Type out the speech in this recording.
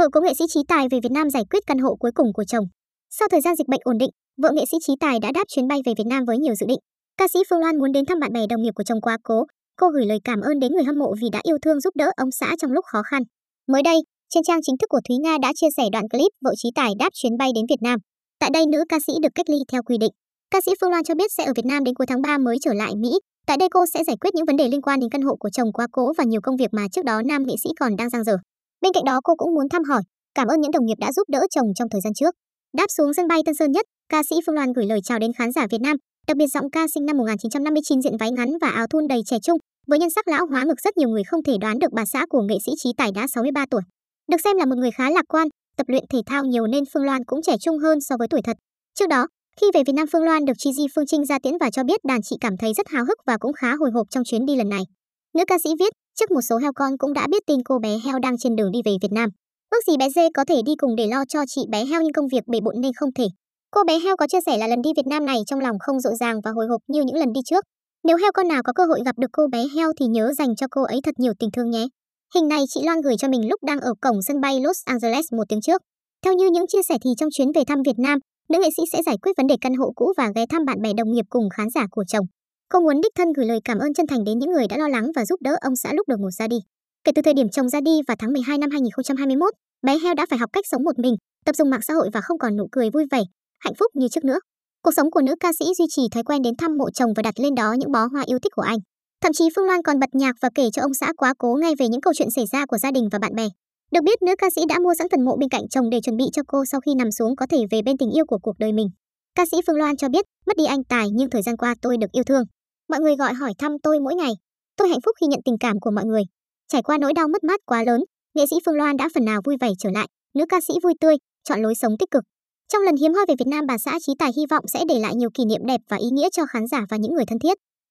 vợ của nghệ sĩ Trí Tài về Việt Nam giải quyết căn hộ cuối cùng của chồng. Sau thời gian dịch bệnh ổn định, vợ nghệ sĩ Trí Tài đã đáp chuyến bay về Việt Nam với nhiều dự định. Ca sĩ Phương Loan muốn đến thăm bạn bè đồng nghiệp của chồng quá cố. Cô gửi lời cảm ơn đến người hâm mộ vì đã yêu thương giúp đỡ ông xã trong lúc khó khăn. Mới đây, trên trang chính thức của Thúy Nga đã chia sẻ đoạn clip vợ Trí Tài đáp chuyến bay đến Việt Nam. Tại đây nữ ca sĩ được cách ly theo quy định. Ca sĩ Phương Loan cho biết sẽ ở Việt Nam đến cuối tháng 3 mới trở lại Mỹ. Tại đây cô sẽ giải quyết những vấn đề liên quan đến căn hộ của chồng quá cố và nhiều công việc mà trước đó nam nghệ sĩ còn đang dang dở. Bên cạnh đó cô cũng muốn thăm hỏi, cảm ơn những đồng nghiệp đã giúp đỡ chồng trong thời gian trước. Đáp xuống sân bay Tân Sơn Nhất, ca sĩ Phương Loan gửi lời chào đến khán giả Việt Nam, đặc biệt giọng ca sinh năm 1959 diện váy ngắn và áo thun đầy trẻ trung, với nhân sắc lão hóa ngực rất nhiều người không thể đoán được bà xã của nghệ sĩ Trí Tài đã 63 tuổi. Được xem là một người khá lạc quan, tập luyện thể thao nhiều nên Phương Loan cũng trẻ trung hơn so với tuổi thật. Trước đó, khi về Việt Nam Phương Loan được Chi Di Phương Trinh ra tiễn và cho biết đàn chị cảm thấy rất háo hức và cũng khá hồi hộp trong chuyến đi lần này. Nữ ca sĩ viết, trước một số heo con cũng đã biết tin cô bé heo đang trên đường đi về Việt Nam. Ước gì bé dê có thể đi cùng để lo cho chị bé heo nhưng công việc bể bộn nên không thể. Cô bé heo có chia sẻ là lần đi Việt Nam này trong lòng không rộn ràng và hồi hộp như những lần đi trước. Nếu heo con nào có cơ hội gặp được cô bé heo thì nhớ dành cho cô ấy thật nhiều tình thương nhé. Hình này chị Loan gửi cho mình lúc đang ở cổng sân bay Los Angeles một tiếng trước. Theo như những chia sẻ thì trong chuyến về thăm Việt Nam, nữ nghệ sĩ sẽ giải quyết vấn đề căn hộ cũ và ghé thăm bạn bè đồng nghiệp cùng khán giả của chồng. Cô muốn đích thân gửi lời cảm ơn chân thành đến những người đã lo lắng và giúp đỡ ông xã lúc đột ngột ra đi. Kể từ thời điểm chồng ra đi vào tháng 12 năm 2021, bé heo đã phải học cách sống một mình, tập dùng mạng xã hội và không còn nụ cười vui vẻ, hạnh phúc như trước nữa. Cuộc sống của nữ ca sĩ duy trì thói quen đến thăm mộ chồng và đặt lên đó những bó hoa yêu thích của anh. Thậm chí Phương Loan còn bật nhạc và kể cho ông xã quá cố ngay về những câu chuyện xảy ra của gia đình và bạn bè. Được biết nữ ca sĩ đã mua sẵn phần mộ bên cạnh chồng để chuẩn bị cho cô sau khi nằm xuống có thể về bên tình yêu của cuộc đời mình. Ca sĩ Phương Loan cho biết, mất đi anh Tài nhưng thời gian qua tôi được yêu thương. Mọi người gọi hỏi thăm tôi mỗi ngày. Tôi hạnh phúc khi nhận tình cảm của mọi người. Trải qua nỗi đau mất mát quá lớn, nghệ sĩ Phương Loan đã phần nào vui vẻ trở lại. Nữ ca sĩ vui tươi, chọn lối sống tích cực. Trong lần hiếm hoi về Việt Nam, bà xã Trí Tài hy vọng sẽ để lại nhiều kỷ niệm đẹp và ý nghĩa cho khán giả và những người thân thiết.